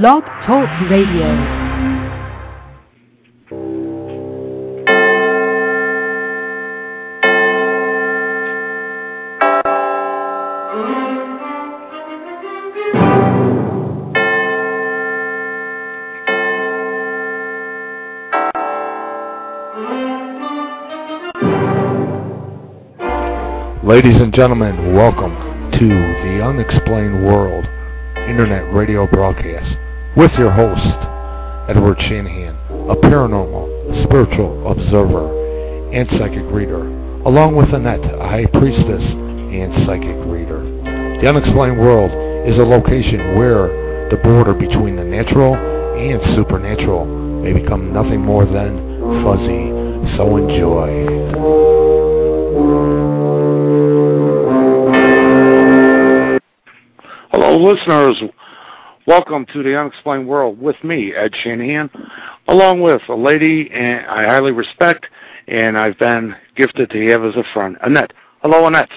Blog Talk Radio. Ladies and gentlemen, welcome to the Unexplained World Internet Radio broadcast with your host, Edward Shanahan, a paranormal, spiritual observer, and psychic reader, along with Annette, a high priestess and psychic reader. The Unexplained World is a location where the border between the natural and supernatural may become nothing more than fuzzy. So enjoy. Hello, listeners. Welcome to the Unexplained World with me, Ed Shanahan, along with a lady I highly respect and I've been gifted to have as a friend, Annette. Hello, Annette.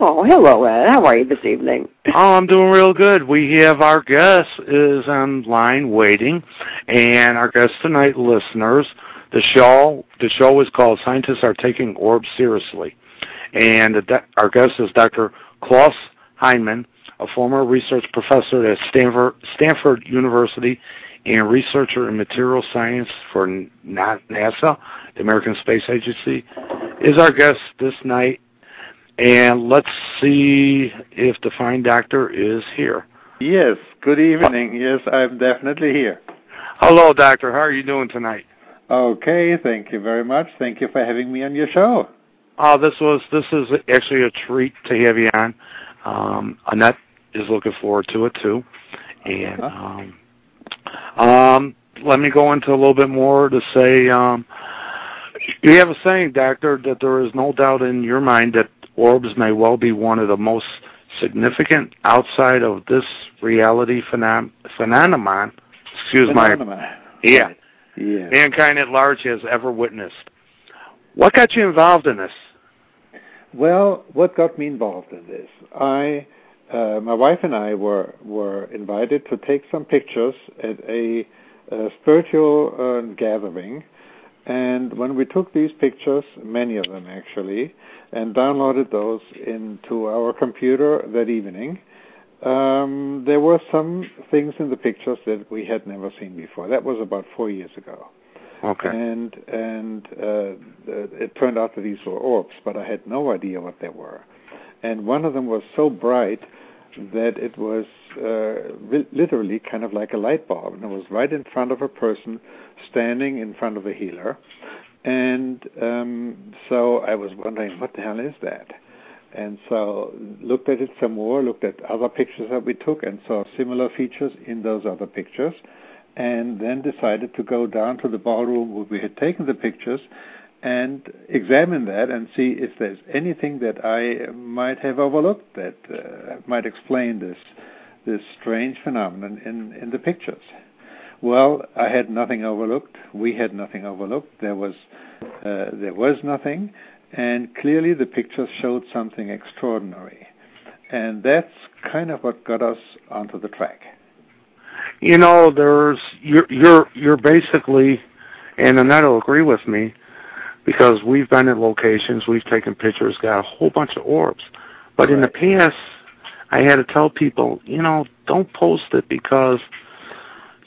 Oh, hello, Ed. How are you this evening? Oh, I'm doing real good. We have our guest is on line waiting, and our guest tonight, listeners. The show the show is called "Scientists Are Taking Orbs Seriously," and our guest is Dr. Klaus Heinemann, a former research professor at Stanford, Stanford University and researcher in material science for NASA, the American Space Agency, is our guest this night. And let's see if the fine doctor is here. Yes, good evening. Yes, I'm definitely here. Hello, doctor. How are you doing tonight? Okay, thank you very much. Thank you for having me on your show. Oh, this was this is actually a treat to have you on. Um, Annette is looking forward to it too. And um, um, let me go into a little bit more to say um, you have a saying, Doctor, that there is no doubt in your mind that orbs may well be one of the most significant outside of this reality phenom- phenomenon. Excuse Phenomenon. my yeah, Yeah. mankind at large has ever witnessed. What got you involved in this? Well, what got me involved in this? I, uh, my wife and I were were invited to take some pictures at a, a spiritual uh, gathering, and when we took these pictures, many of them actually, and downloaded those into our computer that evening, um, there were some things in the pictures that we had never seen before. That was about four years ago. Okay. and and uh, it turned out that these were orbs, but I had no idea what they were. And one of them was so bright that it was uh, literally kind of like a light bulb, and it was right in front of a person standing in front of a healer. And um, so I was wondering, what the hell is that? And so looked at it some more, looked at other pictures that we took, and saw similar features in those other pictures and then decided to go down to the ballroom where we had taken the pictures and examine that and see if there's anything that I might have overlooked that uh, might explain this this strange phenomenon in, in the pictures. Well, I had nothing overlooked. We had nothing overlooked. There was uh, there was nothing, and clearly the pictures showed something extraordinary, and that's kind of what got us onto the track. you know, there's you're you're you're basically, and Annette will agree with me, because we've been at locations, we've taken pictures, got a whole bunch of orbs, but in the past, I had to tell people, you know, don't post it because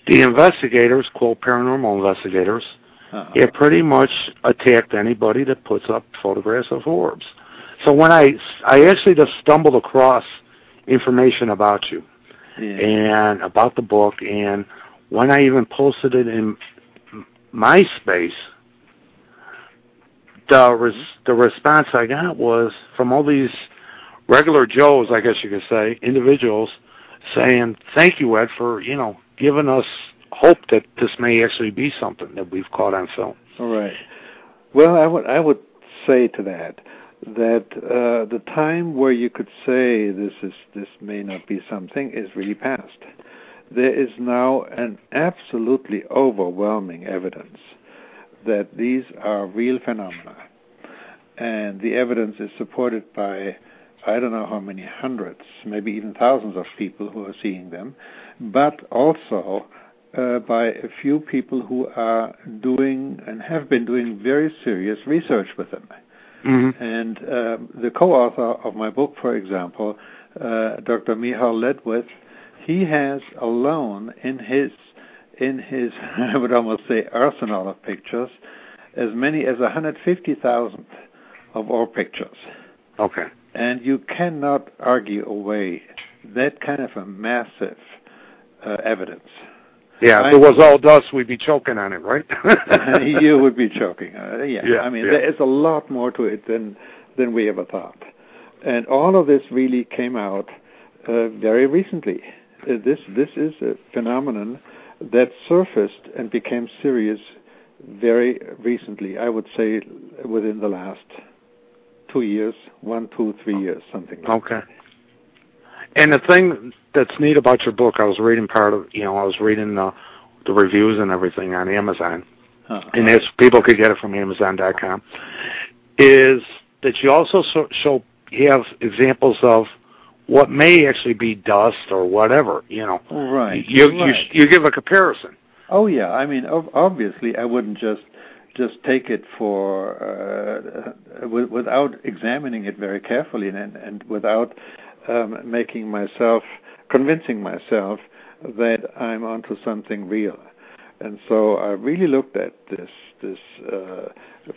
the investigators, quote paranormal investigators, Uh-huh. have pretty much attacked anybody that puts up photographs of orbs. So when I I actually just stumbled across information about you Yeah. and about the book and when I even posted it in MySpace the res- the response I got was from all these regular Joes, I guess you could say, individuals saying, "Thank you, Ed, for you know giving us hope that this may actually be something that we've caught on film." All right. Well, I would I would say to that that uh, the time where you could say this is this may not be something is really past. There is now an absolutely overwhelming evidence that these are real phenomena, and the evidence is supported by I don't know how many hundreds, maybe even thousands of people who are seeing them. but also uh, by a few people who are doing and have been doing very serious research with them. Mm-hmm. And um, the co-author of my book, for example, uh, Dr. Miceal Ledwith, he has alone in his in his I would almost say arsenal of pictures as many as 150,000 of all pictures. Okay. And you cannot argue away that kind of a massive uh, evidence. Yeah, if it was all dust, we'd be choking on it, right? you would be choking. Uh, yeah. Yeah, I mean, yeah. there is a lot more to it than than we ever thought, and all of this really came out uh, very recently. Uh, this this is a phenomenon that surfaced and became serious very recently. I would say within the last two years, one, two, three years, something like Okay. And the thing that's neat about your book, I was reading part of, you know, I was reading the, the reviews and everything on Amazon. Uh-huh. and if people could get it from Amazon.com, is that you also so, show you have examples of what may actually be dust or whatever, you know. Right. You right. you you give a comparison. Oh yeah, I mean, obviously, I wouldn't just just take it for uh, w- without examining it very carefully and and without um, making myself convincing myself that I'm onto something real. And so I really looked at this this uh,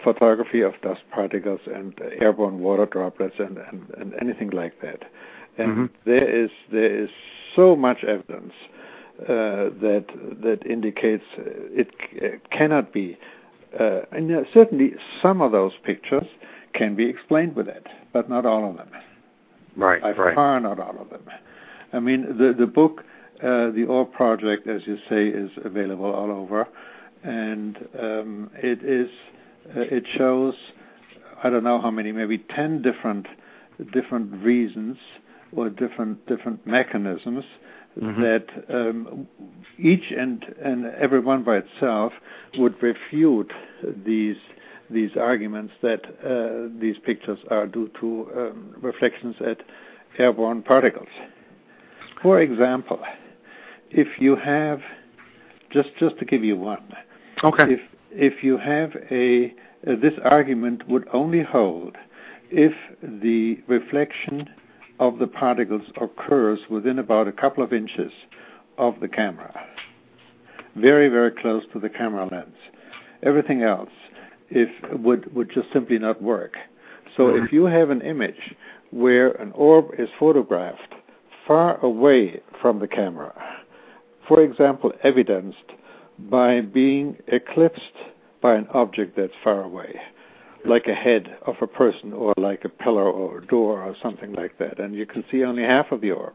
photography of dust particles and airborne water droplets and, and, and anything like that. And Mhm. there is there is so much evidence uh, that that indicates uh, it, c- it cannot be. Uh, and uh, certainly, some of those pictures can be explained with it, but not all of them. Right. By right. far, not all of them. I mean, the the book, uh, the Orb Project, as you say, is available all over, and um, it is uh, it shows I don't know how many, maybe ten different different reasons or different different mechanisms Mhm. that um, each and and every one by itself would refute these these arguments that uh, these pictures are due to um, reflections at airborne particles. For example, if you have just just to give you one, Okay. if if you have a uh, this argument would only hold if the reflection of the particles occurs within about a couple of inches of the camera, very very close to the camera lens. Everything else, if would would just simply not work. So Mhm. if you have an image where an orb is photographed far away from the camera, for example, evidenced by being eclipsed by an object that's far away, like a head of a person or like a pillar or a door or something like that, and you can see only half of the orb.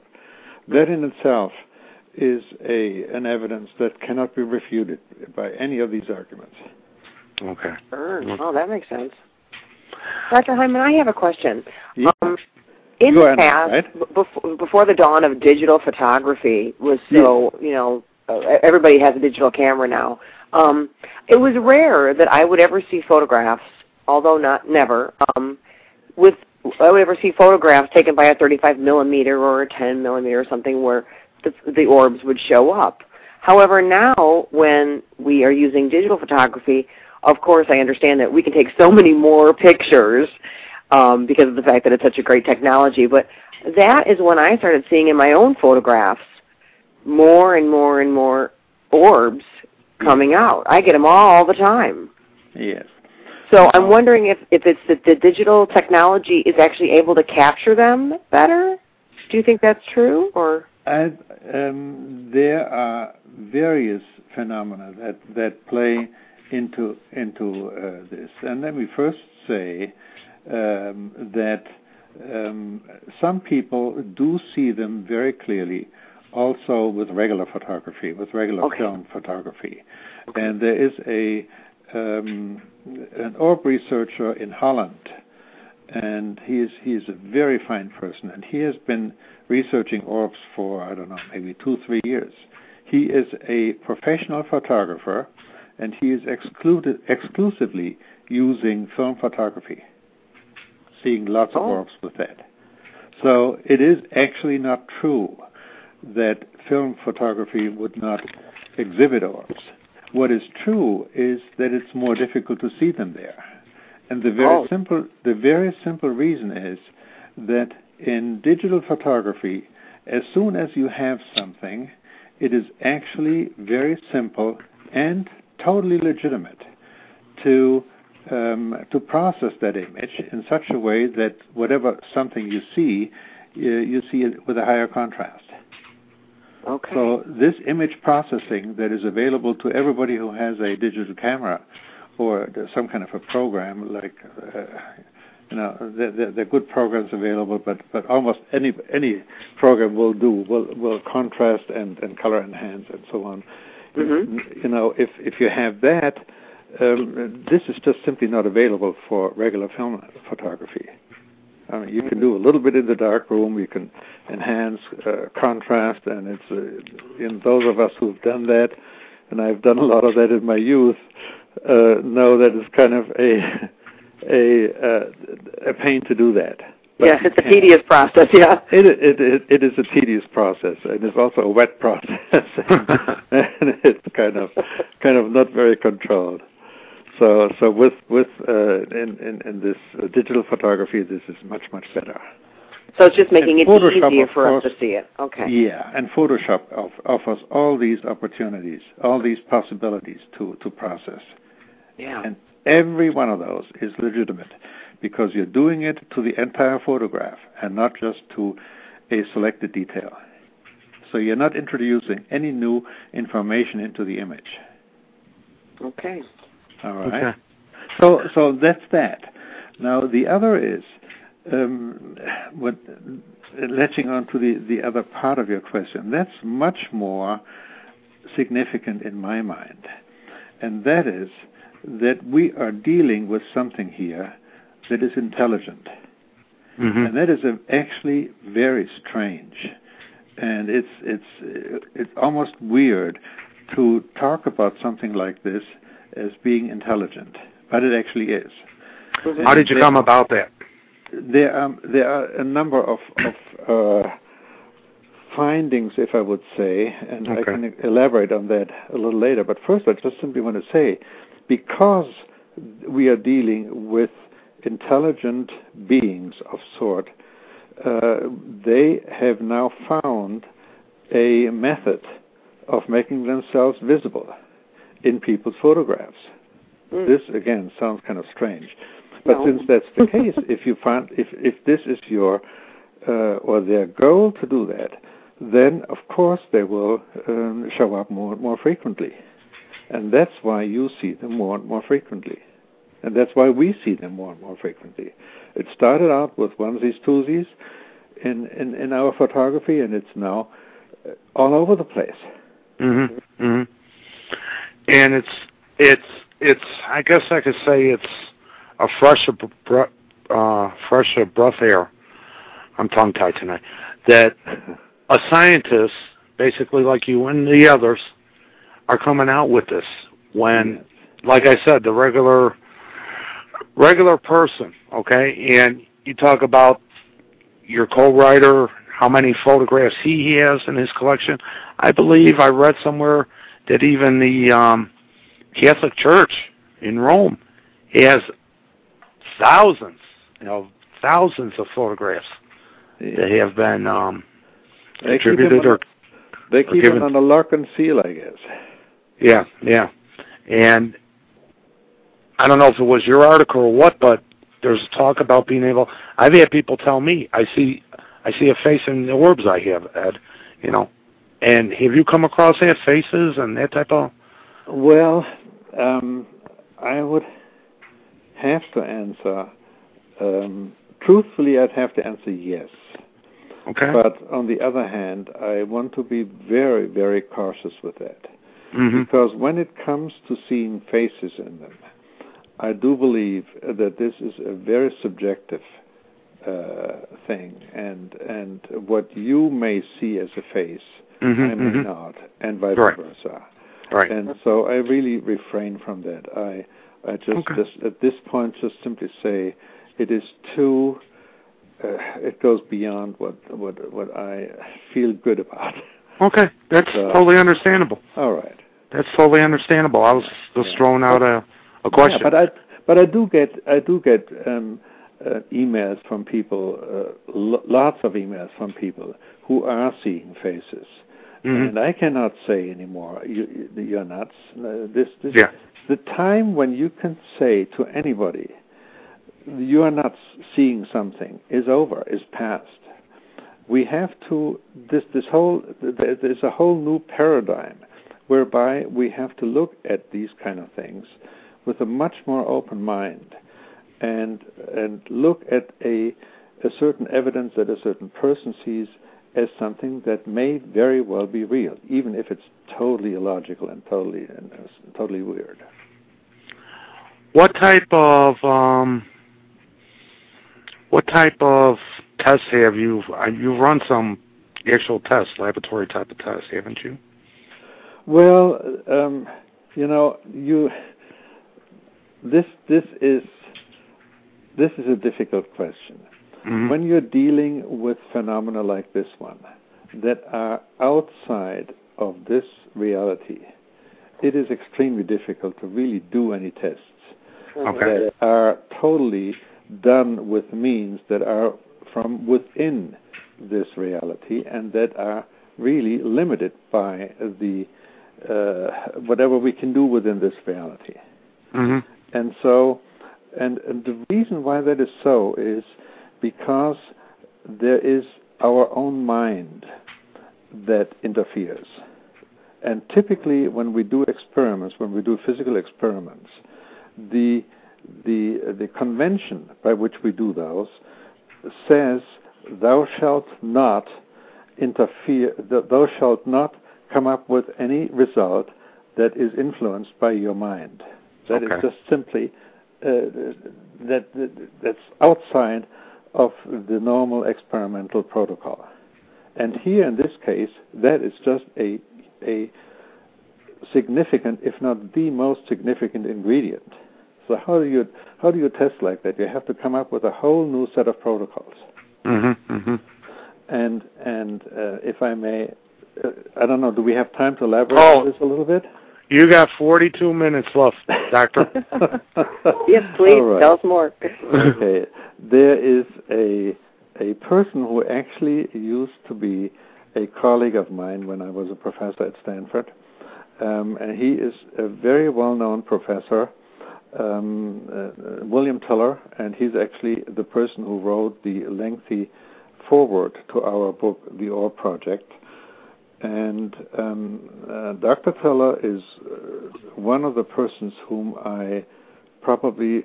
That in itself is a an evidence that cannot be refuted by any of these arguments. Okay. Sure. Oh, that makes sense. Dr. Heinemann, I have a question. Yeah. Um, in Go the ahead, past, right? b- before, before the dawn of digital photography was so, you know, uh, everybody has a digital camera now. Um, it was rare that I would ever see photographs, although not never, um, with I would ever see photographs taken by a 35 millimeter or a 10 millimeter or something where the, the orbs would show up. However, now when we are using digital photography, of course, I understand that we can take so many more pictures um, because of the fact that it's such a great technology. But that is when I started seeing in my own photographs more and more and more orbs coming out. I get them all the time. Yes. So I'm wondering if, if it's that the digital technology is actually able to capture them better. Do you think that's true, or I, um, there are various phenomena that, that play into into uh, this, and let me first say um, that um, some people do see them very clearly, also with regular photography, with regular Okay. film photography, and there is a um, an orb researcher in Holland, and he is he is a very fine person, and he has been researching orbs for I don't know maybe two three years. He is a professional photographer, and he is excluded exclusively using film photography, seeing lots of Oh. orbs with that. So it is actually not true that film photography would not exhibit orbs. What is true is that it's more difficult to see them there. And the very Oh. simple the very simple reason is that in digital photography, as soon as you have something, it is actually very simple and totally legitimate to um, to process that image in such a way that whatever something you see, you, you see it with a higher contrast. Okay. So this image processing that is available to everybody who has a digital camera or some kind of a program like uh, you know there, there, there are good programs available but but almost any any program will do will will contrast and and color enhance and so on Mhm. you know if if you have that um, this is just simply not available for regular film photography I mean, you can do a little bit in the dark room. You can enhance uh, contrast, and it's uh, in those of us who've done that, and I've done a lot of that in my youth, uh, know that it's kind of a a uh, a pain to do that. But yeah, it's a can. tedious process. Yeah. It, it it it is a tedious process, and it's also a wet process, and it's kind of kind of not very controlled. So so with with uh, in, in in this uh, digital photography, this is much much better. So it's just making it Photoshop, easier for us to see it. Okay. Yeah, and Photoshop off, offers all these opportunities, all these possibilities to to process, Yeah. and every one of those is legitimate because you're doing it to the entire photograph and not just to a selected detail. So you're not introducing any new information into the image. Okay. All right. Okay. So so that's that. Now the other is um, what latching on to the the other part of your question. That's much more significant in my mind, and that is that we are dealing with something here that is intelligent. Mhm. And that is actually very strange, and it's it's it's almost weird to talk about something like this as being intelligent, but it actually is. How did you come about that? There are there are a number of of uh, findings, if I would say, and I can elaborate on that a little later. But first, I just simply want to say, because we are dealing with intelligent beings of sort, uh, they have now found a method of making themselves visible in people's photographs. Mm. This again sounds kind of strange, but No. since that's the case, if you find if if this is your uh, or their goal to do that, then of course they will um, show up more more frequently, and that's why you see them more and more frequently, and that's why we see them more and more frequently. It started out with onesies, twosies in in, in our photography, and it's now uh, all over the place. Mhm. Mhm. And it's it's it's I guess I could say it's a fresh of br- uh fresh of breath air. I'm tongue tied tonight. That a scientist, basically like you and the others, are coming out with this when like I said, the regular regular person, okay, and you talk about your co-writer, how many photographs he has in his collection. I believe I read somewhere that even the um, Catholic Church in Rome has thousands, you know, thousands of photographs that have been um, They attributed or They keep given- it on the lock and seal, I guess. Yeah, yeah. And I don't know if it was your article or what, but there's talk about being able. I've had people tell me I see, I see a face in the orbs I have, Ed. You know, and have you come across their faces and that type of? Well, um, I would have to answer. Um, truthfully, I'd have to answer yes. Okay. But on the other hand, I want to be very, very cautious with that. hmm Because when it comes to seeing faces in them, I do believe that this is a very subjective uh, thing, and and what you may see as a face, hmm I may not, and vice Right. versa. Right. And so I really refrain from that. I I just, Okay. just at this point just simply say it is too uh, it goes beyond what what what I feel good about. Okay, that's So- totally understandable. All right. That's totally understandable. I was just Yeah. throwing out a a question. Yeah, but I but I do get I do get um, uh, emails from people, uh, lo- lots of emails from people who are seeing faces, Mhm. and I cannot say anymore. You, you- you're nuts. This this Yeah. the time when you can say to anybody, you are not seeing something is over, is past. We have to this this whole there's a whole new paradigm whereby we have to look at these kind of things with a much more open mind and and look at a a certain evidence that a certain person sees as something that may very well be real, even if it's totally illogical and totally and uh, totally weird. What type of um, what type of tests have you? uh, You've run some actual tests, laboratory type of tests, haven't you? Well, um, you know, you this this is this is a difficult question. Mhm. When you're dealing with phenomena like this one that are outside of this reality, it is extremely difficult to really do any tests Okay. that are totally done with means that are from within this reality and that are really limited by the uh, whatever we can do within this reality. Mhm. And so, and, and the reason why that is so is because there is our own mind that interferes. And typically, when we do experiments, when we do physical experiments, the the the convention by which we do those says, "Thou shalt not interfere. Thou shalt not come up with any result that is influenced by your mind." That is Okay. just simply uh, that, that that's outside of the normal experimental protocol. And here, in this case, that is just a a significant, if not the most significant ingredient. So how do you how do you test like that? You have to come up with a whole new set of protocols. Mhm. Mhm. And and uh, if I may, uh, I don't know. Do we have time to elaborate Oh. on this a little bit? You got 42 minutes left, Doctor. Yes, please All right. tell us more. okay. There is a a person who actually used to be a colleague of mine when I was a professor at Stanford, um, and he is a very well-known professor, um, uh, William Tiller, and he's actually the person who wrote the lengthy foreword to our book, The Orb Project. And um, uh, Dr. Tiller is uh, one of the persons whom I probably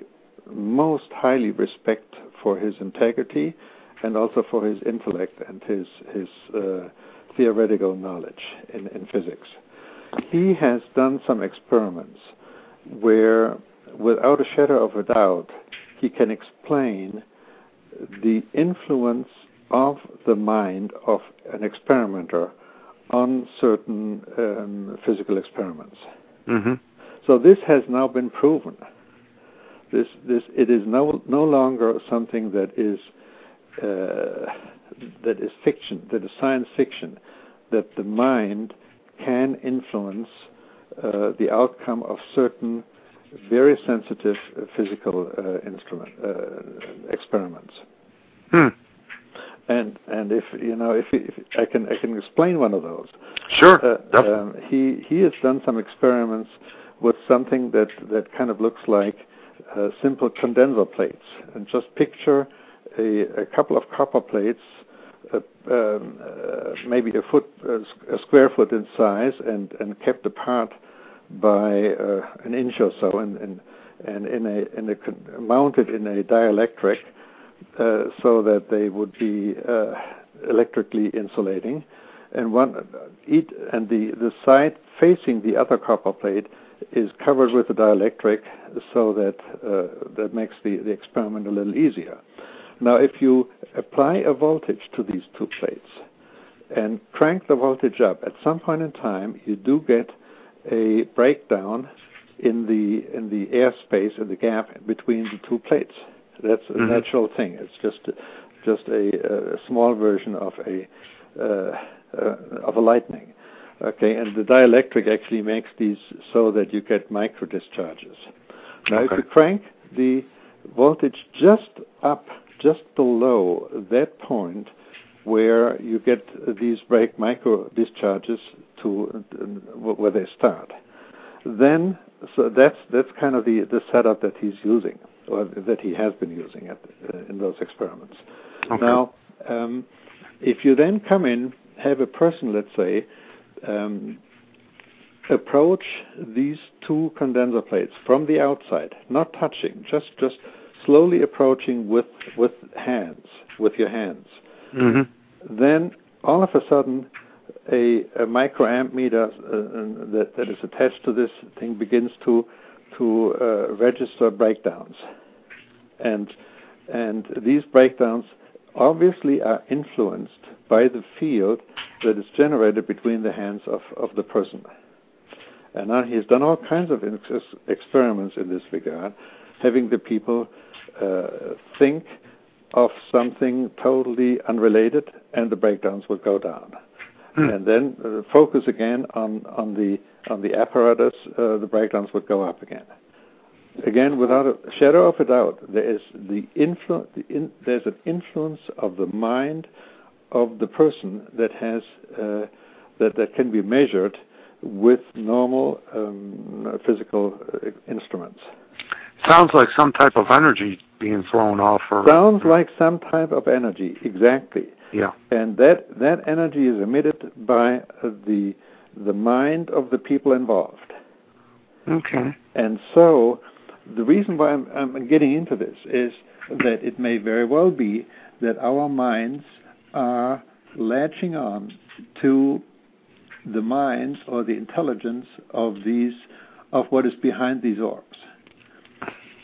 most highly respect for his integrity and also for his intellect and his his uh, theoretical knowledge in, in physics. He has done some experiments where, without a shadow of a doubt, he can explain the influence of the mind of an experimenter on certain um, physical experiments. mhm. So this has now been proven. This this it is no no longer something that is uh, that is fiction, that is science fiction, that the mind can influence uh, the outcome of certain very sensitive physical uh, instrument uh, experiments. Hmm. And and if you know if, if I can I can explain one of those. Sure. Uh, Definitely. um, he he has done some experiments with something that that kind of looks like uh, simple condenser plates, and just picture a, a couple of copper plates, uh, um, uh, maybe a foot, uh, a square foot in size, and and kept apart by uh, an inch or so, and and and in a in a con- mounted in a dielectric, so that they would be uh, electrically insulating and one and the the side facing the other copper plate is covered with a dielectric, so that uh, that makes the the experiment a little easier. Now, if you apply a voltage to these two plates and crank the voltage up, at some point in time you do get a breakdown in the in the airspace in the gap between the two plates. That's a Mhm. natural thing. It's just just a, a small version of a uh, uh, of a lightning. Okay, and the dielectric actually makes these so that you get micro discharges. Now, Okay. if you crank the voltage just up, just below that point where you get these break micro discharges to uh, where they start, then so that's that's kind of the the setup that he's using or that he has been using at, uh, in those experiments. Okay. Now, um, if you then come in, have a person, let's say, um, approach these two condenser plates from the outside, not touching, just just slowly approaching with with hands, with your hands. hmm Then all of a sudden, a, a microamp meter uh, that that is attached to this thing begins to to uh, register breakdowns, and and these breakdowns obviously are influenced by the field that is generated between the hands of, of the person. And now he's done all kinds of ex- experiments in this regard, having the people uh, think of something totally unrelated, and the breakdowns would go down. Hmm. And then uh, focus again on, on the on the apparatus, uh, the breakdowns would go up again. Again, without a shadow of a doubt, there is the influ- the in, there's an influence of the mind of the person that has uh, that that can be measured with normal um, physical uh, instruments. Sounds like some type of energy being thrown off. Or Sounds like some type of energy, exactly. yeah. And that that energy is emitted by uh, the the mind of the people involved. Okay. And so, the reason why I'm, I'm getting into this is that it may very well be that our minds are latching on to the minds or the intelligence of these of what is behind these orbs,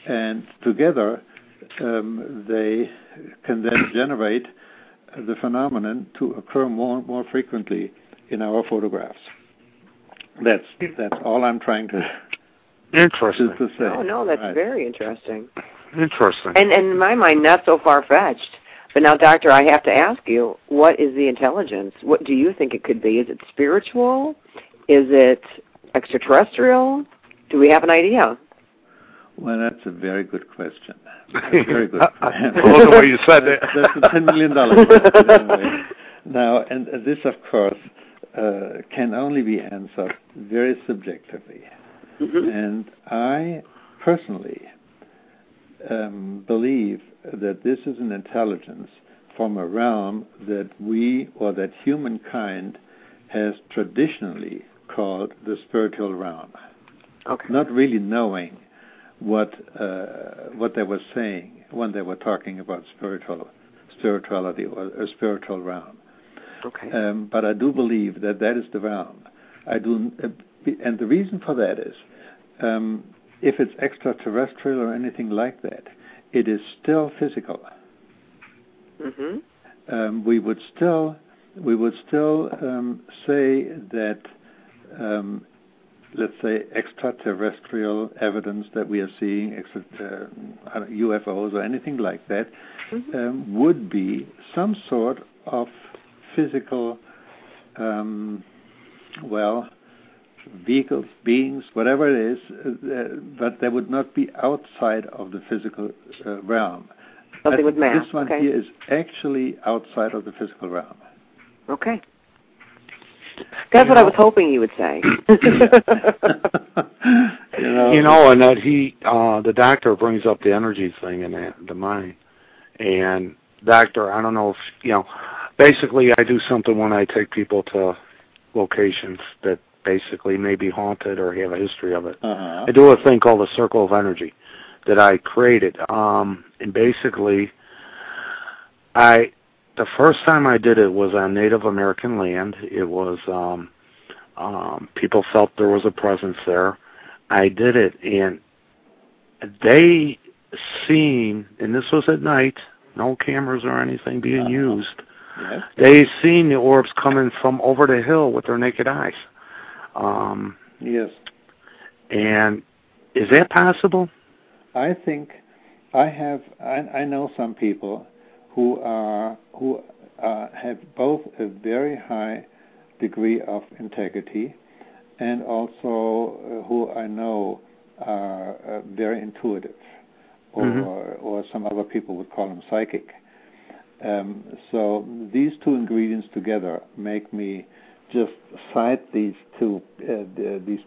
and together um, they can then generate the phenomenon to occur more and more frequently in our photographs. That's that's all I'm trying to Interesting. to, to say. Oh no, that's Right. very interesting. Interesting. And, and in my mind, not so far fetched. But now, doctor, I have to ask you, what is the intelligence? What do you think it could be? Is it spiritual? Is it extraterrestrial? Do we have an idea? Well, that's a very good question. A very good. I love the way you said it. That's a ten million dollar question. anyway. Now, and this, of course, uh, can only be answered very subjectively. Mhm. And I personally um, believe that this is an intelligence from a realm that we or that humankind has traditionally called the spiritual realm, Okay. not really knowing what uh, what they were saying when they were talking about spiritual spirituality or a spiritual realm. Okay. Um, but I do believe that that is the realm. I do, uh, and the reason for that is, um, if it's extraterrestrial or anything like that, it is still physical. Mhm. Um, we would still, we would still um, say that, um, let's say, extraterrestrial evidence that we are seeing, extra, uh, UFOs or anything like that, Mhm. um, would be some sort of physical, um, well, vehicles, beings, whatever it is, uh, but they would not be outside of the physical uh, realm. Something with think mass. This one okay. here is actually outside of the physical realm. Okay. That's what I was hoping you would say. you know, you know, and that he, uh, the doctor brings up the energy thing and that, the mind. And doctor, I don't know if, you know, basically I do something when I take people to locations that basically may be haunted or have a history of it. Uh-huh. I do a thing called the Circle of Energy that I created. Um, and basically, I the first time I did it was on Native American land. It was um, um, people felt there was a presence there. I did it, and they seen, and this was at night, no cameras or anything being Uh-huh. used. Yes. They seen the orbs coming from over the hill with their naked eyes. Um, Yes. and is that possible? I think I have. I, I know some people who are who uh, have both a very high degree of integrity and also uh, who I know are uh, very intuitive, or Mhm. or some other people would call them psychic. Um, so these two ingredients together make me just cite these two uh,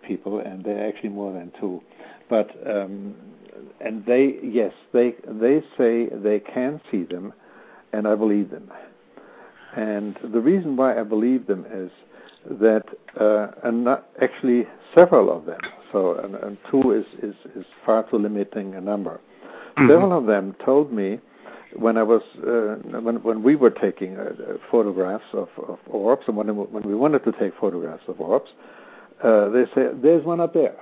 people, and they're actually more than two. But um, and they yes they they say they can see them, and I believe them. And the reason why I believe them is that uh, and actually several of them. So and, two is, is is far too limiting a number. Mhm. Several of them told me when I was uh, when when we were taking uh, photographs of, of orbs, and when when we wanted to take photographs of orbs, uh, they say, "There's one up there.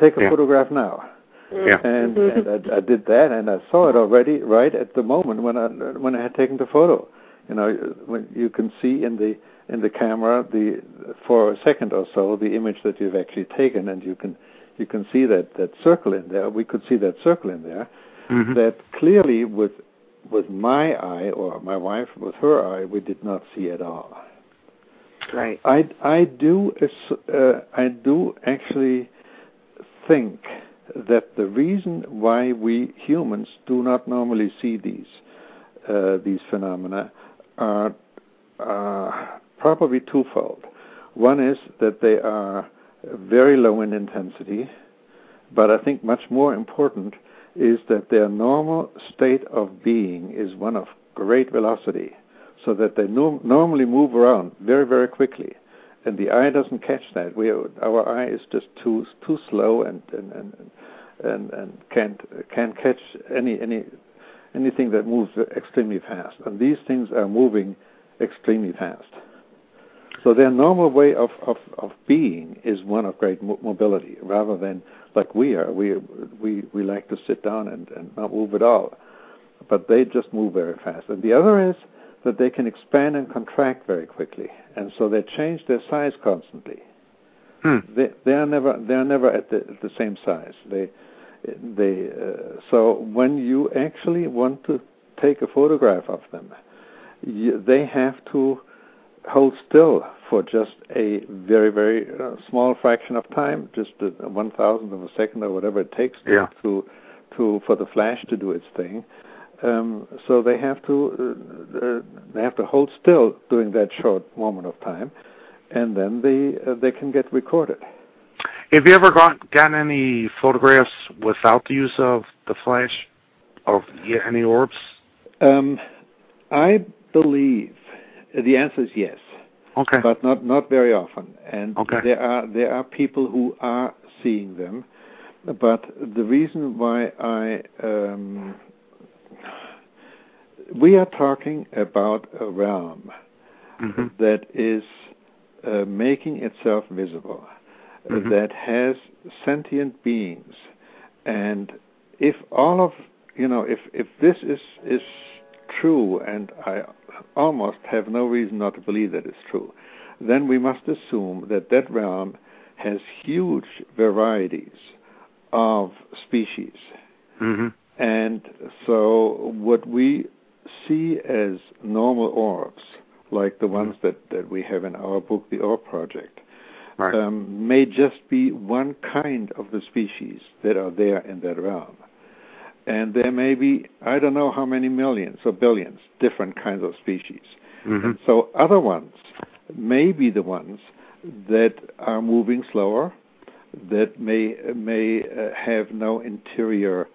Take a Yeah. photograph now." Yeah. And, and I, I did that, and I saw it already right at the moment when I when I had taken the photo. You know, when you can see in the in the camera the for a second or so the image that you've actually taken, and you can you can see that that circle in there. We could see that circle in there Mhm. that clearly with with my eye or my wife with her eye we did not see at all. Right. I I do uh, I do actually think that the reason why we humans do not normally see these uh, these phenomena are uh, probably twofold. One is that they are very low in intensity, but I think much more important is that their normal state of being is one of great velocity, so that they no- normally move around very, very quickly, and the eye doesn't catch that. We, our eye is just too too slow and and and and, and can't can't catch any any anything that moves extremely fast. And these things are moving extremely fast. So their normal way of, of, of being is one of great mo- mobility, rather than like we are. We we we like to sit down and, and not move at all, but they just move very fast. And the other is that they can expand and contract very quickly, and so they change their size constantly. Hmm. They they are never they are never at the at the same size. They they uh, so when you actually want to take a photograph of them, you, they have to hold still for just a very very uh, small fraction of time, just a one thousandth of a second or whatever it takes Yeah. to to for the flash to do its thing. Um, so they have to uh, uh, they have to hold still during that short moment of time, and then they uh, they can get recorded. Have you ever got gotten any photographs without the use of the flash, or any orbs? Um, I believe the answer is yes, Okay. but not not very often. And Okay. there are there are people who are seeing them, but the reason why I um, we are talking about a realm hmm that is uh, making itself visible, Mhm. that has sentient beings, and if all of you know, if if this is is true, and I almost have no reason not to believe that it's true, then we must assume that that realm has huge varieties of species. hmm And so, what we see as normal orbs, like the ones that, that we have in our book, The Orb Project, Right. um, may just be one kind of the species that are there in that realm. And there may be, I don't know how many millions or billions different kinds of species. hmm So other ones may be the ones that are moving slower, that may may uh, have no interior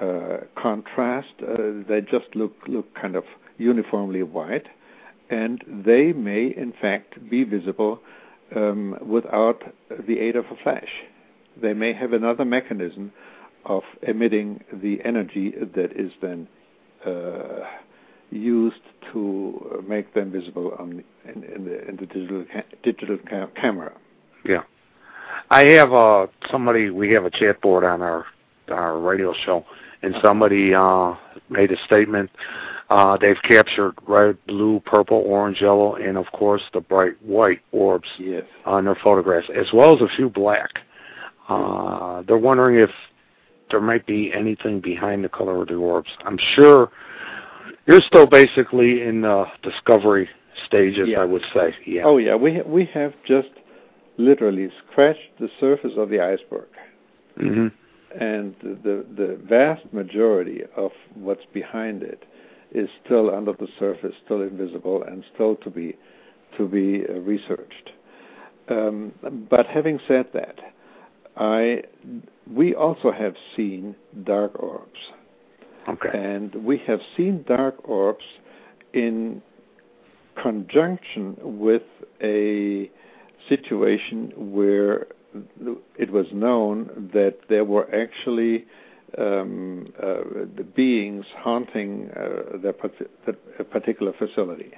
uh, contrast. Uh, they just look look kind of uniformly white, and they may in fact be visible um, without the aid of a flash. They may have another mechanism of emitting the energy that is then uh, used to make them visible on in, in the in the digital ca- digital ca- camera. Yeah. I have uh somebody we have a chat board on our our radio show and somebody uh made a statement uh they've captured red, blue, purple, orange, yellow and of course the bright white orbs Yes. on their photographs as well as a few black. Uh they're wondering if there might be anything behind the color of the orbs. I'm sure you're still basically in the discovery stages, Yeah. I would say. Yeah. Oh yeah, we ha- we have just literally scratched the surface of the iceberg, hmm and the the vast majority of what's behind it is still under the surface, still invisible, and still to be to be uh, researched. Um, but having said that, I we also have seen dark orbs. Okay. And we have seen dark orbs in conjunction with a situation where it was known that there were actually um, uh, the beings haunting uh, that, particular facility,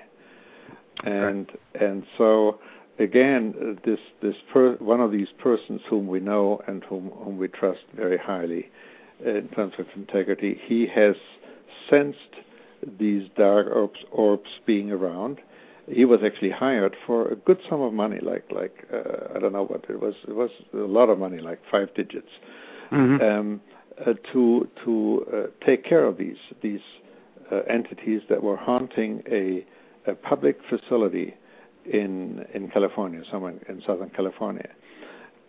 and and so again, this this per, one of these persons whom we know and whom whom we trust very highly in terms of integrity, he has sensed these dark orbs, orbs being around. He was actually hired for a good sum of money, like like uh, I don't know what it was. It was a lot of money, like five digits, Mhm. um, uh, to to uh, take care of these these uh, entities that were haunting a, a public facility in in California, somewhere in Southern California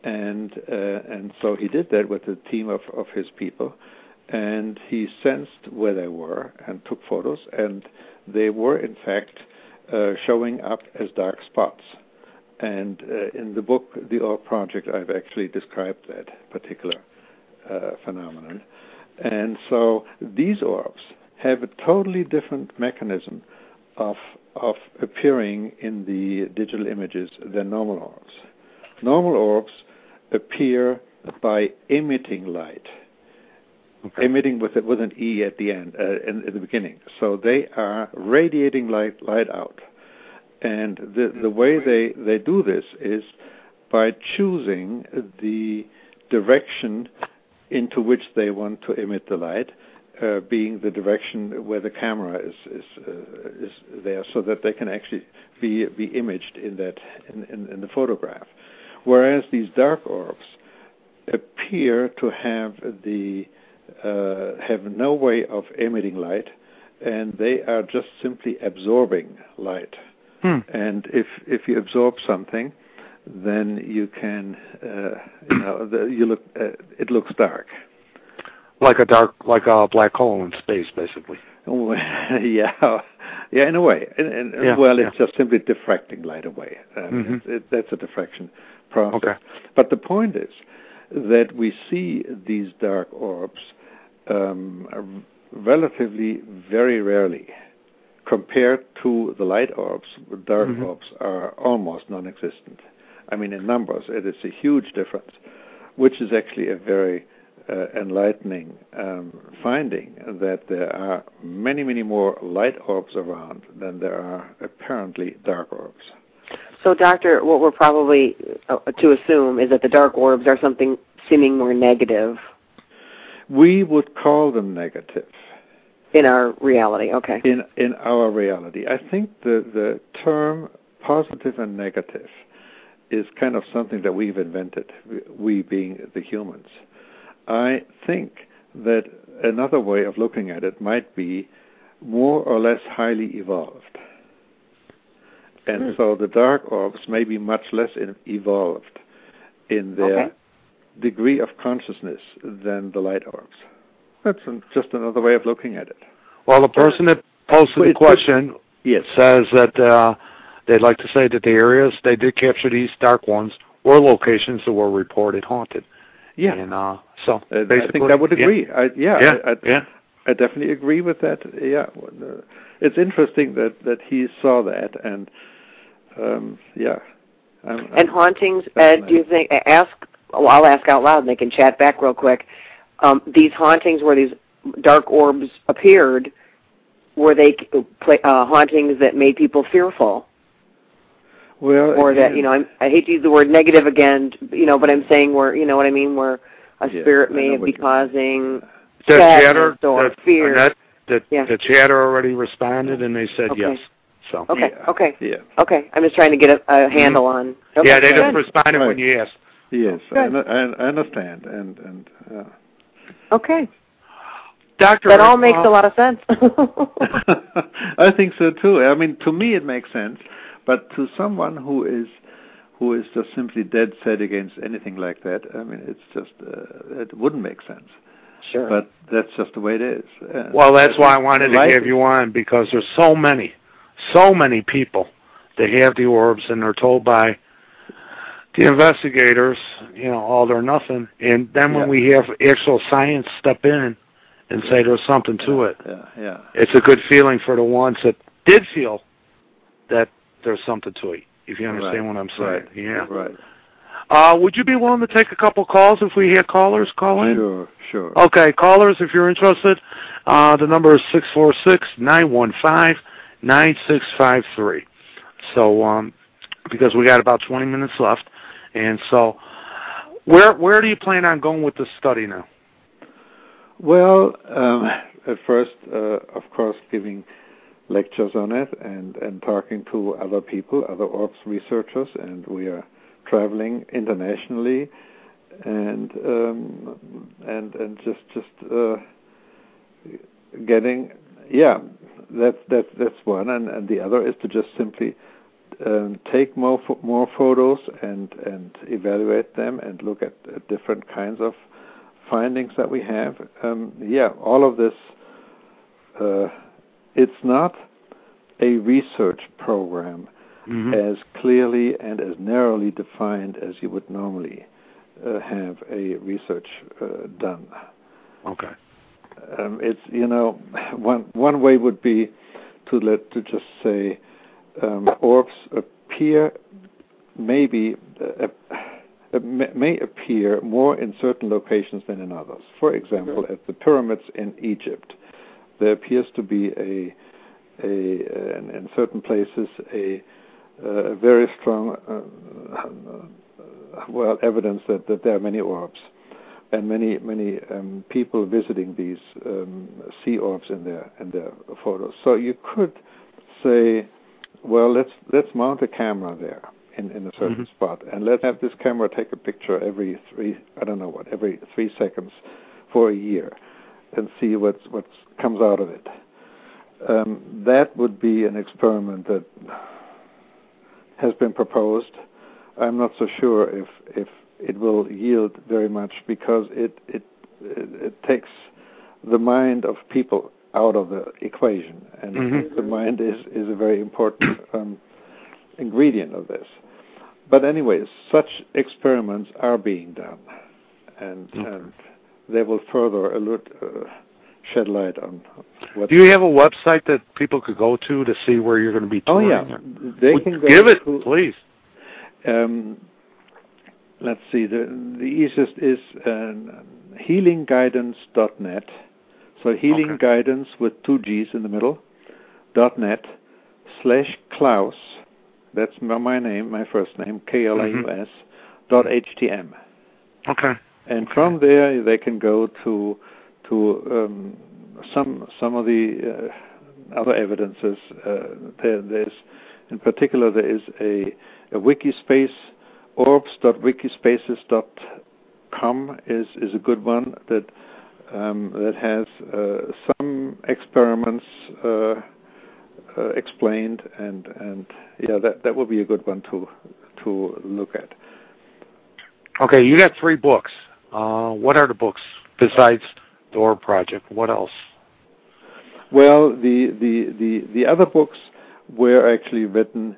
and uh, and so he did that with a team of, of his people, and he sensed where they were and took photos, and they were in fact uh, showing up as dark spots. And uh, in the book, The Orb Project, I've actually described that particular uh, phenomenon. And so these orbs have a totally different mechanism of of appearing in the digital images than normal orbs. Normal orbs appear by emitting light, Okay. emitting with with an e at the end, uh, in, in the beginning. So they are radiating light light out, and the the way they they do this is by choosing the direction into which they want to emit the light. Uh, being the direction where the camera is is uh, is there, so that they can actually be be imaged in that in, in, in the photograph whereas these dark orbs appear to have the uh, have no way of emitting light, and they are just simply absorbing light. Hmm. And if if you absorb something, then you can uh, you know the, you look uh, it looks dark. Like a dark, like a black hole in space, basically. Yeah, yeah, in a way. And, and Yeah, well, it's yeah. just simply diffracting light away. Um, Mhm. it, it, that's a diffraction process. Okay. But the point is that we see these dark orbs um, relatively very rarely. Compared to the light orbs, dark Mhm. orbs are almost non-existent. I mean, in numbers, it is a huge difference, which is actually a very enlightening um, finding that there are many, many more light orbs around than there are apparently dark orbs. So, Doctor, what we're probably uh, to assume is that the dark orbs are something seeming more negative We would call them negative in our reality. Okay. in in our reality. I think the the term positive and negative is kind of something that we've invented. We being the humans. I think that another way of looking at it might be more or less highly evolved. And Hmm. so the dark orbs may be much less in, evolved in their Okay. degree of consciousness than the light orbs. That's just another way of looking at it. Well, the person that posted the question Yes. says that uh, they'd like to say that the areas they did capture these dark ones were locations that were reported haunted. Yeah. And uh, so Uh, I think I would yeah. agree. I, yeah, Yeah, I, I, yeah. I definitely agree with that. Yeah, Uh, it's interesting that that he saw that, and um, yeah, I'm, And I'm- hauntings, That's Ed, do you think, ask, well, I'll ask out loud and they can chat back real quick. Um, these hauntings where these dark orbs appeared, were they uh, hauntings that made people fearful? Well, Or that, you know, I'm, I hate to use the word negative again, you know, but I'm saying where, you know what I mean, where a Yeah, spirit may be causing The chatter, or the, fear. Annette, the, Yeah. the chatter already responded, and they said Okay. yes. So Okay, yeah, okay, yeah, okay. I'm just trying to get a, a handle on. Okay, yeah, they good. just responded Right. when you asked. yes, I, I, I understand, and and uh, Okay. Doctor, that all makes uh, a lot of sense. I think so too. I mean, to me it makes sense, but to someone who is who is just simply dead set against anything like that, I mean, it's just uh, it wouldn't make sense. sure. But that's just the way it is. Uh, Well, that's why I wanted to life have you on because there's so many, so many people that have the orbs and they're told by the investigators, you know, all or nothing. And then when Yeah. we have actual science step in and say there's something to it, Yeah, yeah. it's a good feeling for the ones that did feel that there's something to it. If you understand Right, what I'm saying, right, yeah. Right. Uh, would you be willing to take a couple calls if we had callers call in? Sure, sure. Okay, callers, if you're interested, uh, the number is six four six nine one five nine six five three. So, um, because we got about 20 minutes left, and so, where where do you plan on going with this study now? Well, um, at first, uh, of course, giving lectures on it and, and talking to other people, other orbs researchers, and we are traveling internationally and um, and and just just uh, getting yeah that's that's that's one. And, and the other is to just simply um, take more pho- more photos and and evaluate them and look at, at different kinds of findings that we have. Um, yeah all of this uh, it's not a research program Mm-hmm. as clearly and as narrowly defined as you would normally uh, have a research uh, done. Okay. Um, it's you know one one way would be to let to just say um, orbs appear maybe uh, uh, may may appear more in certain locations than in others. For example, at the pyramids in Egypt, there appears to be a a in, in certain places a uh, very strong uh, well evidence that, that there are many orbs and many many um, people visiting these um, see orbs in their in their photos. So you could say, well, let's let's mount a camera there in, in a certain Mhm. spot, and let's have this camera take a picture every three I don't know what every three seconds for a year, and see what's what comes out of it. Um, that would be an experiment that has been proposed. I'm not so sure if if it will yield very much because it it it, it takes the mind of people out of the equation, and Mhm. the mind is is a very important um, ingredient of this. But anyway, such experiments are being done, and Okay. and they will further allude, uh, shed light on what. Do you have a website that people could go to to see where you're going to be touring? oh yeah, they Would- can go give it, to, please. Um, let's see. The the easiest is uh, healingguidance.net. So healing Okay. guidance with two G's in the middle. dot net slash Klaus. That's my, name, my first name, K L A U S. Dot htm. Okay. And from there they can go to to um, some some of the uh, other evidences. Uh, there, there's in particular there is a, a wikispace orbs.wikispaces.com is is a good one that um, that has uh, some experiments uh, uh, explained and and yeah that that would be a good one to to look at. Okay, you got three books. Uh, what are the books besides the Orb Project? What else? Well, the the the the other books were actually written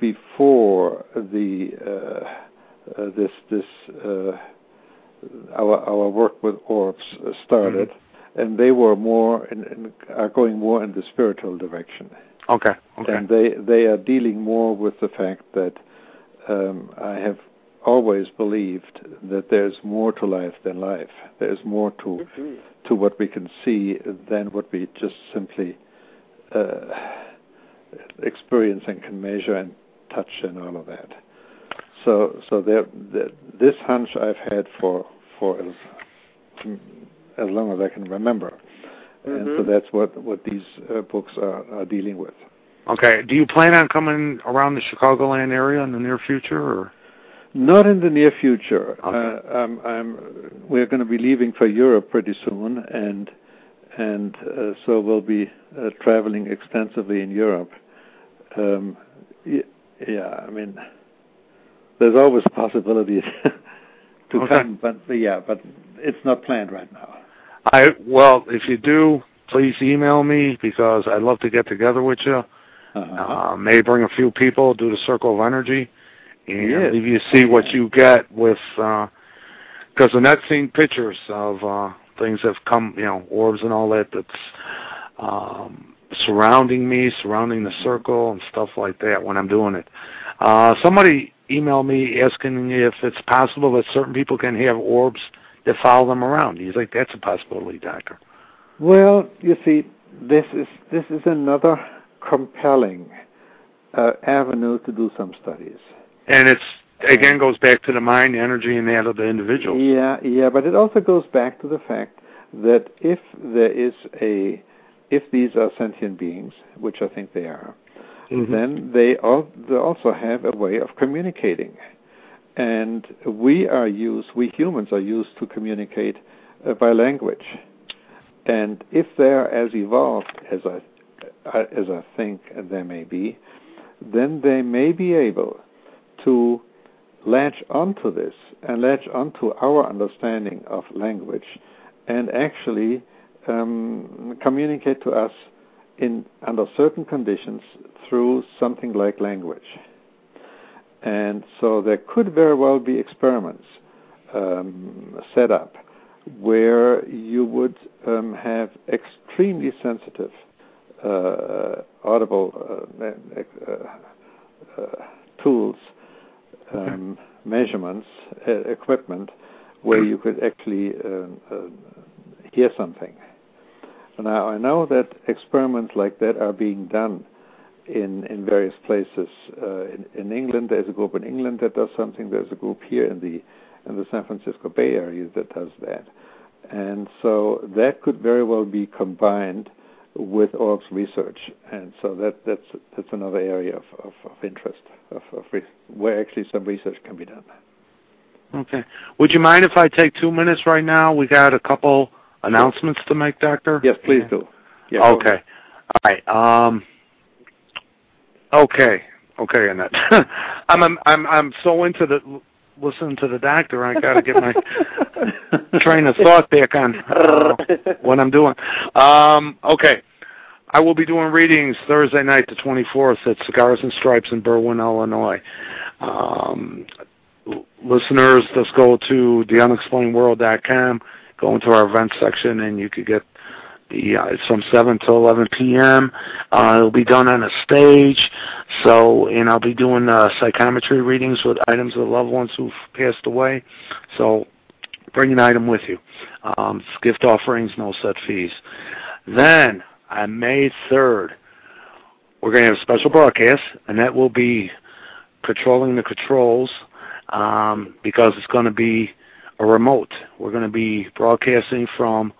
before the uh, uh, this this uh, our our work with orbs started, and they were more in, in, are going more in the spiritual direction, Okay. Okay. and they they are dealing more with the fact that um, I have always believed that there's more to life than life. There's more to to what we can see than what we just simply uh, experience and can measure and touch and all of that. So, so there, there, this hunch I've had for for as as long as I can remember, and so Mhm. that's what what these uh, books are, are dealing with. Okay. Do you plan on coming around the Chicagoland area in the near future, or? Not in the near future. Okay. Uh, I'm, I'm, we're going to be leaving for Europe pretty soon, and and uh, so we'll be uh, traveling extensively in Europe. Um, yeah, I mean, there's always a possibility to okay. come, but yeah, but it's not planned right now. I well, if you do, please email me because I'd love to get together with you. Uh-huh. Uh, maybe bring a few people, do the circle of energy, and leave you see what you get with. Because uh, Annette's seen pictures of uh, things have come, you know, orbs and all that that's um, surrounding me, surrounding the circle and stuff like that when I'm doing it. Uh, somebody emailed me asking if it's possible that certain people can have orbs that follow them around. Do you think that's a possibility, Doctor? Well, you see, this is this is another compelling uh, avenue to do some studies. And it's again goes back to the mind, the energy, and that of the individual. Yeah, yeah, but it also goes back to the fact that if there is a, if these are sentient beings, which I think they are, Mhm. then they, al- they also have a way of communicating, and we are used, we humans are used to communicate uh, by language, and if they're as evolved as I, uh, as I think they may be, then they may be able to latch onto this and latch onto our understanding of language and actually um, communicate to us in under certain conditions through something like language. And so there could very well be experiments um, set up where you would um, have extremely sensitive uh, audible uh, uh, uh, tools um, measurements, uh, equipment, where you could actually uh, uh, hear something. Now, I know that experiments like that are being done in, in various places. Uh, in, in England, there's a group in England that does something. There's a group here in the in the San Francisco Bay Area that does that, and so that could very well be combined with orbs research, and so that that's that's another area of, of, of interest of, of re- where actually some research can be done. Okay. Would you mind if I take two minutes right now? We got a couple announcements to make, Doctor. Yes, please do. Yeah, okay. All right. Um. Okay. Okay, Annette. I'm I'm I'm I'm so into the listening to the doctor. I got to get my train of thought back on uh, what I'm doing. Um. Okay. I will be doing readings Thursday night, the 24th, at Cigars and Stripes in Berwyn, Illinois. Um, listeners, just go to theunexplainedworld.com, go into our events section, and you could get uh, it's from 7 to 11 p.m. Uh, it'll be done on a stage. So, and I'll be doing uh, psychometry readings with items of loved ones who've passed away. So, bring an item with you. Um, gift offerings, no set fees. Then, on May 3rd, we're going to have a special broadcast, and that will be patrolling the controls um, because it's going to be a remote. We're going to be broadcasting from.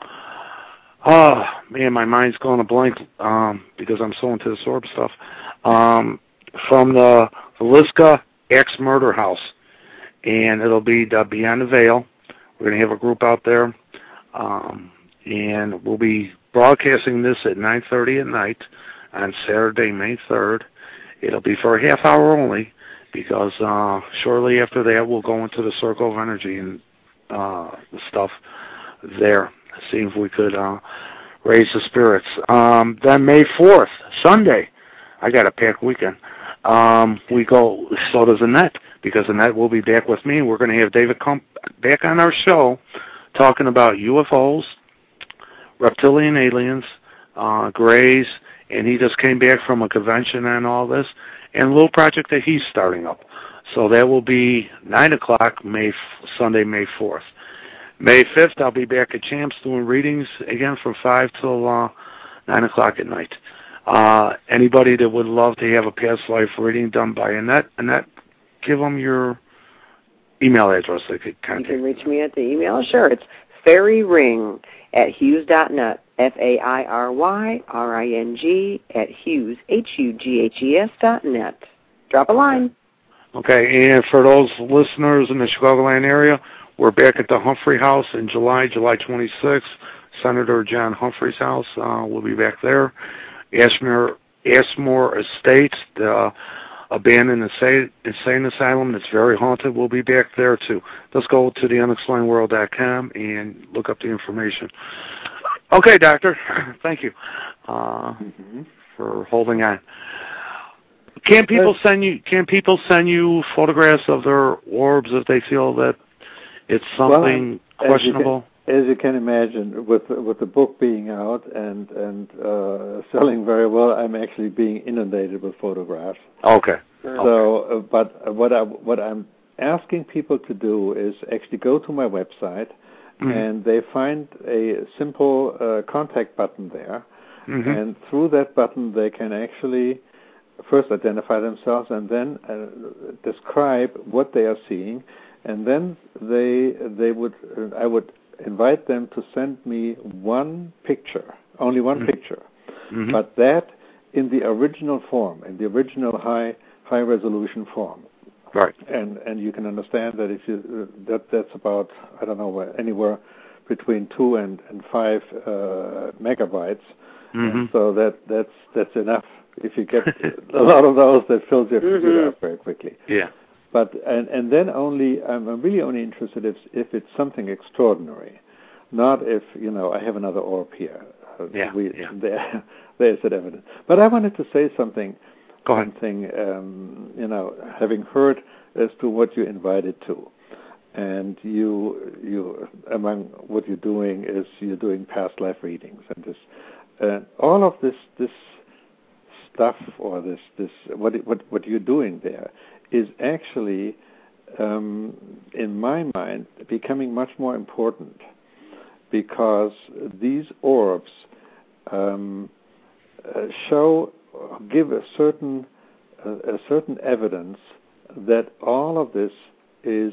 Oh man, my mind's going a blank um, because I'm so into this orb stuff. Um, from the Liska X Murder House, and it'll be the Beyond the Veil. We're going to have a group out there, um, and we'll be broadcasting this at 9:30 at night on Saturday, May 3rd. It'll be for a half hour only because uh, shortly after that we'll go into the circle of energy and uh, the stuff there. See if we could uh, raise the spirits. Um, then May 4th, Sunday, I got a packed weekend. Um, we go, so does Annette, because Annette will be back with me. We're going to have David Kump back on our show talking about UFOs, reptilian aliens, uh, grays, and he just came back from a convention and all this, and a little project that he's starting up. So that will be 9 o'clock, May Sunday, May 4th. May 5th, I'll be back at Champs doing readings again from 5 till uh, 9 o'clock at night. Uh, anybody that would love to have a past life reading done by Annette, Annette, give them your email address they could You contact. can reach me at the email. Sure, it's fairyring at hughes.net. F A I R Y R I N G at Hughes H U G H E S dot net. Drop a line. Okay, and for those listeners in the Chicagoland area, we're back at the Humphrey House in July, July 26th, Senator John Humphrey's house. Uh, we'll be back there. Ashmore, Ashmore Estates, the abandoned insane, insane asylum that's very haunted. We'll be back there too. Let's go to the unexplainedworld.com and look up the information. Okay, doctor. Thank you uh, mm-hmm. for holding on. Can people send you? Can people send you photographs of their orbs if they feel that it's something well, questionable? As you, can, as you can imagine, with with the book being out and and uh, selling very well, I'm actually being inundated with photographs. Okay. So, uh, but what I what I'm asking people to do is actually go to my website, mm-hmm. and they find a simple uh, contact button there, mm-hmm. and through that button they can actually first identify themselves and then uh, describe what they are seeing, and then they they would uh, I would invite them to send me one picture, only one mm-hmm. picture, mm-hmm. but that in the original form, in the original high high resolution form. Right. And and you can understand that if you uh, that that's about I don't know anywhere between two and and five uh, megabytes. Mm-hmm. so that that's that's enough if you get a lot of those, that fills your computer mm-hmm. up very quickly. Yeah. But and and then only I'm, really only interested if if it's something extraordinary, not if you know I have another orb here. Uh, yeah. We, yeah. There, there's that evidence. But I wanted to say something. Go ahead. Something um, you know, having heard as to what you invited to, and you you among what you're doing is you're doing past life readings and this, and all of this this stuff or this this what what what you're doing there is actually um, in my mind becoming much more important because these orbs um, uh, show give a certain a certain evidence that all of this is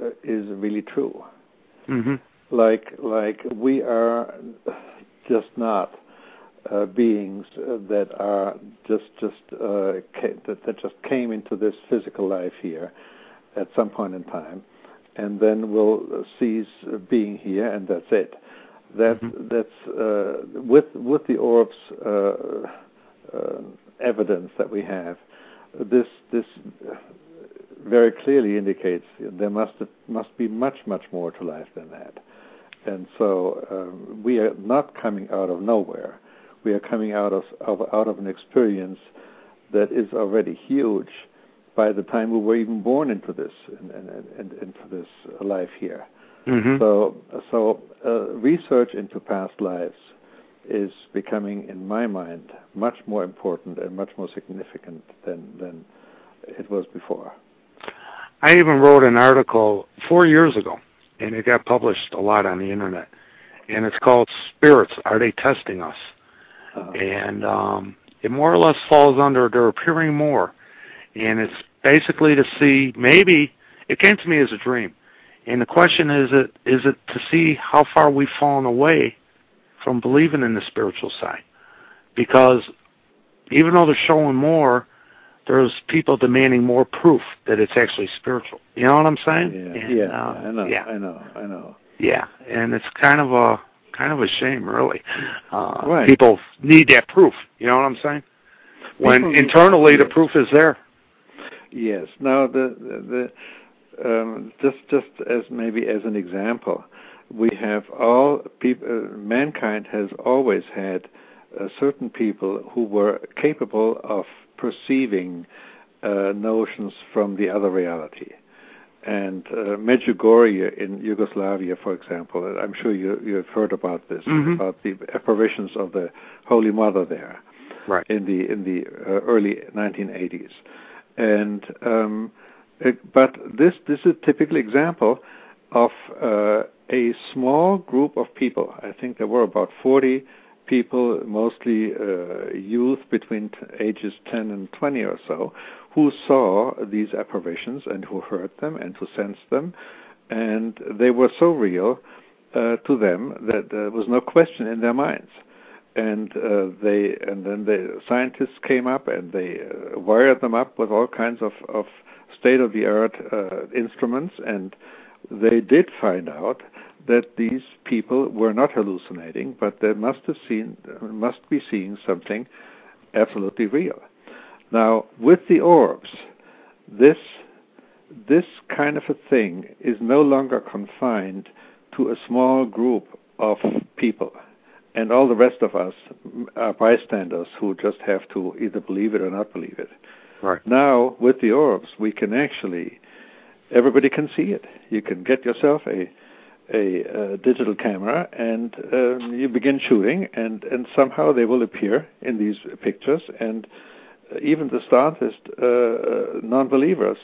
uh, is really true. Mm-hmm. Like like we are just not uh, beings that are just just uh, ca- that, that just came into this physical life here at some point in time, and then will cease being here, and that's it. That mm-hmm. that's uh, with with the orbs uh, uh, evidence that we have. This this very clearly indicates there must must be much much more to life than that, and so um, we are not coming out of nowhere we are coming out of, of out of an experience that is already huge by the time we were even born into this and, and, and into this life here. Mm-hmm. So, so uh, research into past lives is becoming, in my mind, much more important and much more significant than than it was before. I even wrote an article four years ago, and it got published a lot on the internet. And it's called "Spirits: Are They Testing Us?" Uh-huh. and um, it more or less falls under they're appearing more, and it's basically to see maybe it came to me as a dream, and the question is it is it to see how far we've fallen away from believing in the spiritual side, because even though they're showing more, there's people demanding more proof that it's actually spiritual. You know what I'm saying? Yeah, and, yeah, uh, I know, yeah, I know, I know. Yeah, and it's kind of a kind of a shame, really. Uh, right. People need that proof. You know what I'm saying? When people internally the proof is there. Yes. Now the the um, just just as maybe as an example, we have all people. Uh, mankind has always had uh, certain people who were capable of perceiving uh, notions from the other reality and uh, Medjugorje in Yugoslavia, for example. I'm sure you you've heard about this mm-hmm. about the apparitions of the Holy Mother there, right. in the in the uh, early 1980s, and um, it, but this this is a typical example of uh, a small group of people. I think there were about 40 people, mostly uh, youth between t- ages 10 and 20 or so, who saw these apparitions and who heard them and who sensed them, and they were so real uh, to them that there was no question in their minds. And uh, they and then the scientists came up and they uh, wired them up with all kinds of, of state of the art uh, instruments and they did find out that these people were not hallucinating, but they must have seen must be seeing something absolutely real. Now, with the orbs, this this kind of a thing is no longer confined to a small group of people, and all the rest of us are bystanders who just have to either believe it or not believe it. Right. Now, with the orbs, we can actually everybody can see it. You can get yourself a a, a digital camera and um, you begin shooting, and and somehow they will appear in these pictures, and even the startest uh, uh, non-believers,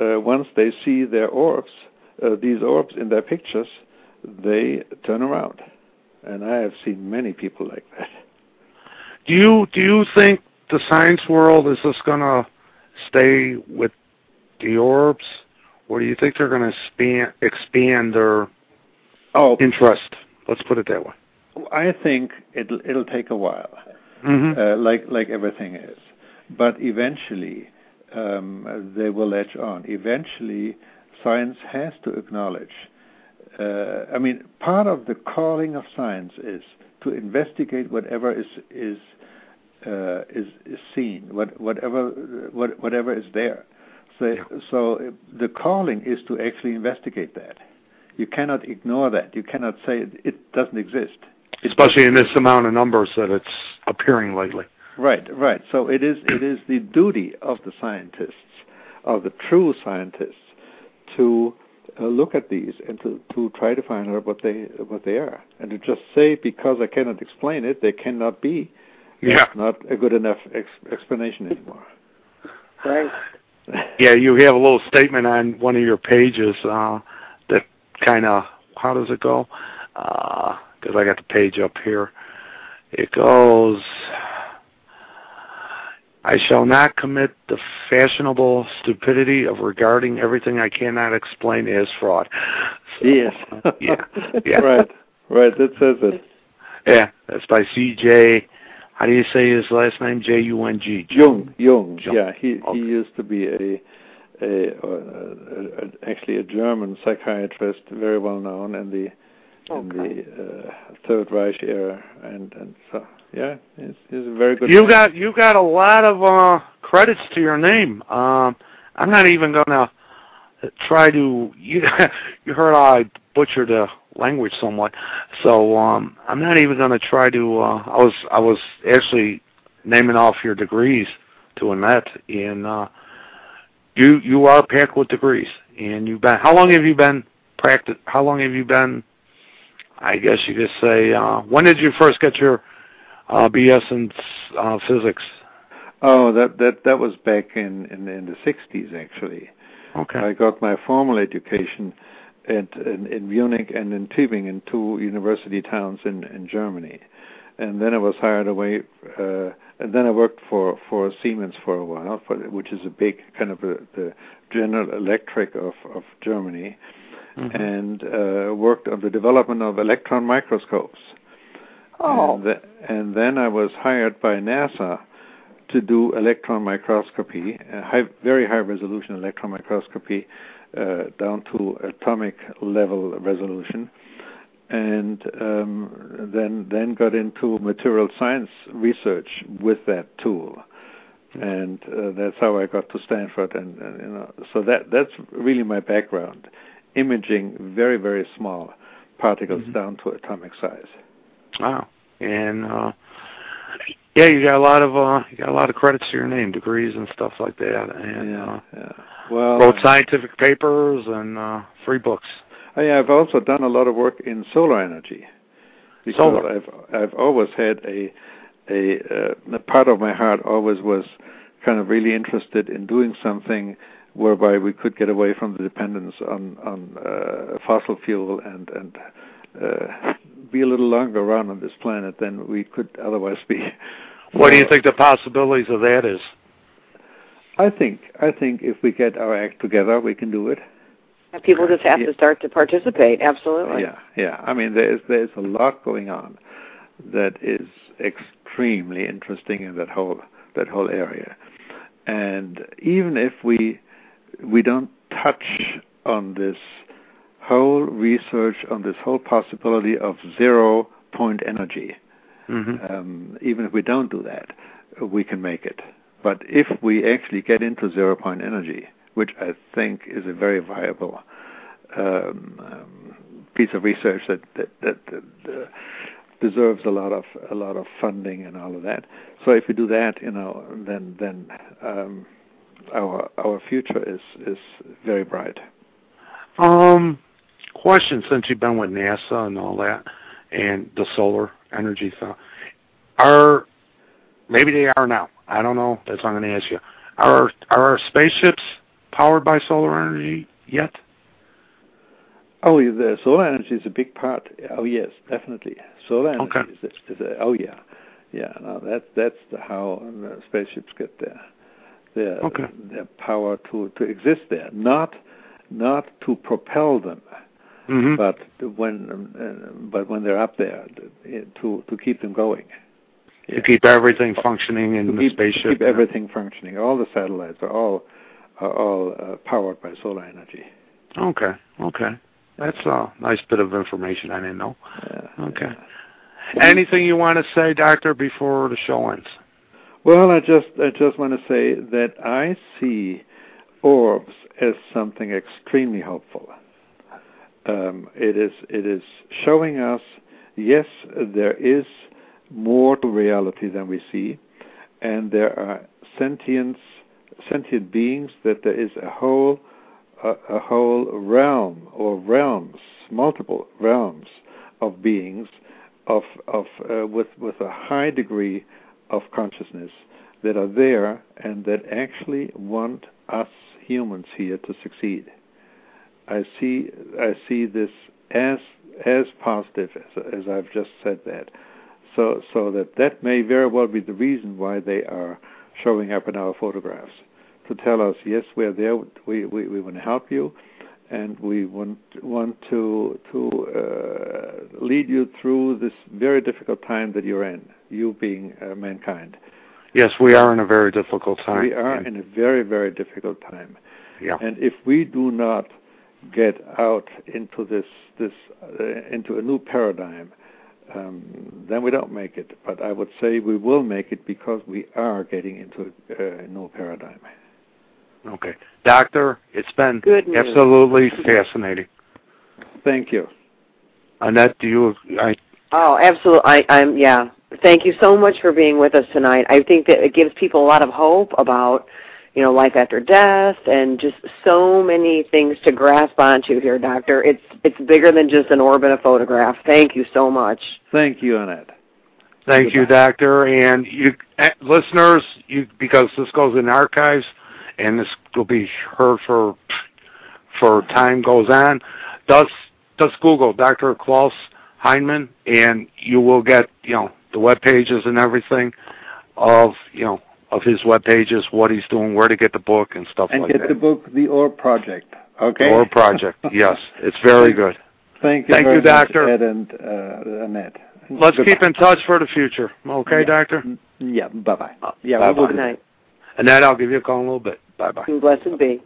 uh, once they see their orbs, uh, these orbs in their pictures, they turn around, and I have seen many people like that. Do you do you think the science world is just gonna stay with the orbs? or do you think they're going to expand, expand their oh, interest? Let's put it that way. I think it'll it'll take a while, mm-hmm. uh, like like everything is, but eventually um, they will latch on. Eventually, science has to acknowledge. Uh, I mean, part of the calling of science is to investigate whatever is is uh, is, is seen, what, whatever what, whatever is there. So, yeah. so the calling is to actually investigate that. You cannot ignore that. You cannot say it, it doesn't exist. It Especially in this amount of numbers that it's appearing lately. Right, right. So it is it is the duty of the scientists, of the true scientists, to uh, look at these and to, to try to find out what they what they are, and to just say because I cannot explain it, they cannot be. Yeah. not a good enough ex- explanation anymore. Right. yeah, you have a little statement on one of your pages uh, that kind of how does it go? Because uh, I got the page up here. It goes. I shall not commit the fashionable stupidity of regarding everything I cannot explain as fraud. So, yes. yeah. Yeah. Right. Right. That says it. Yeah. That's by C.J. How do you say his last name? J U N G. Jung. Jung. Jung. Yeah, he okay. he used to be a, a, a, a, actually a German psychiatrist, very well known in the okay. in the uh, Third Reich era, and and so yeah, he's, he's a very good. You man. got you got a lot of uh, credits to your name. Um, I'm not even gonna try to. You you heard I butchered the language somewhat. So um, I'm not even going to try to. Uh, I was I was actually naming off your degrees to Annette, and uh, you you are packed with degrees, and you've been. How long have you been practice? How long have you been? I guess you could say. Uh, when did you first get your uh, BS in uh, physics? Oh, that that that was back in in, in the '60s, actually. Okay. I got my formal education at, in, in Munich and in Tübingen, two university towns in, in Germany. And then I was hired away, uh, and then I worked for, for Siemens for a while, for, which is a big kind of a, the General Electric of, of Germany, mm-hmm. and uh, worked on the development of electron microscopes. Oh. And, th- and then I was hired by NASA to do electron microscopy, high, very high resolution electron microscopy uh, down to atomic level resolution, and um, then then got into material science research with that tool, and uh, that's how I got to Stanford, and, and you know, so that that's really my background, imaging very very small particles mm-hmm. down to atomic size. Wow, and uh, yeah, you got a lot of uh, you got a lot of credits to your name, degrees and stuff like that, and yeah, uh, yeah. Well, wrote scientific papers and uh, free books. I, I've also done a lot of work in solar energy because Solar. I've I've always had a a, uh, part of my heart always was kind of really interested in doing something whereby we could get away from the dependence on on uh, fossil fuel and and uh, be a little longer around on this planet than we could otherwise be. What do you think the possibilities of that is? I think I think if we get our act together, we can do it. And people just have Yeah. to start to participate. Absolutely. Yeah, yeah. I mean, there's there's a lot going on that is extremely interesting in that whole that whole area, and even if we we don't touch on this whole research on this whole possibility of zero point energy. Mm-hmm. Um, even if we don't do that, we can make it. But if we actually get into zero point energy, which I think is a very viable um, um, piece of research that that, that, that uh, deserves a lot of a lot of funding and all of that. So if we do that, you know, then then um, our our future is is very bright. Um, question since you've been with NASA and all that, and the solar energy stuff, are maybe they are now. I don't know. That's what I'm going to ask you. Are are our spaceships powered by solar energy yet? Oh, the solar energy is a big part. Oh, yes, definitely. Solar energy Okay. is, a, is a, oh yeah, yeah. No, that that's the, how the spaceships get their their Okay. their power to to exist there. Not not to propel them, Mm-hmm. but when uh, but when they're up there to to keep them going. to keep everything functioning in to the keep, spaceship. to keep everything functioning. All the satellites are all are all uh, powered by solar energy. Okay. Okay. That's a nice bit of information I didn't know. Uh, Okay. Anything you want to say, Doctor, before the show ends? Well, I just I just want to say that I see orbs as something extremely hopeful. Um, it is it is showing us yes there is more to reality than we see, and there are sentience sentient beings that there is a whole a, a whole realm or realms multiple realms of beings of of uh, with with a high degree of consciousness that are there and that actually want us humans here to succeed. I see I see this as as positive as, as I've just said that. So so that that may very well be the reason why they are showing up in our photographs to tell us yes we're there we we, we want to help you and we want want to to uh, lead you through this very difficult time that you're in you being uh, mankind Yes, we are in a very difficult time. we are in a very very difficult time yeah. and if we do not get out into this this uh, into a new paradigm, um, then we don't make it. But I would say we will make it because we are getting into a, a new paradigm. Okay. Doctor, it's been Good absolutely fascinating. Thank you. Annette, do you I Oh, absolutely. I, I'm yeah. Thank you so much for being with us tonight. I think that it gives people a lot of hope about, you know, life after death and just so many things to grasp onto here, Doctor. It's it's bigger than just an orb and a photograph. Thank you so much. Thank you, Annette. Thank you, Doctor. And you eh, listeners, you because this goes in archives and this will be heard for for time goes on. Does does Google Dr. Klaus Heinemann and you will get, you know, the web pages and everything of, you know, of his web pages, what he's doing, where to get the book and stuff And like that. And get the book, The Orb Project. Okay. Or project. Yes, it's very good. Thank you. Thank very you, much, Doctor. Ed and uh, Annette. Let's Goodbye. keep in touch for the future. Okay, Yeah. Doctor? Yeah. Bye bye. Yeah. Bye-bye. we will Good do that. night. And then I'll give you a call in a little bit. Bye bye. Blessed be.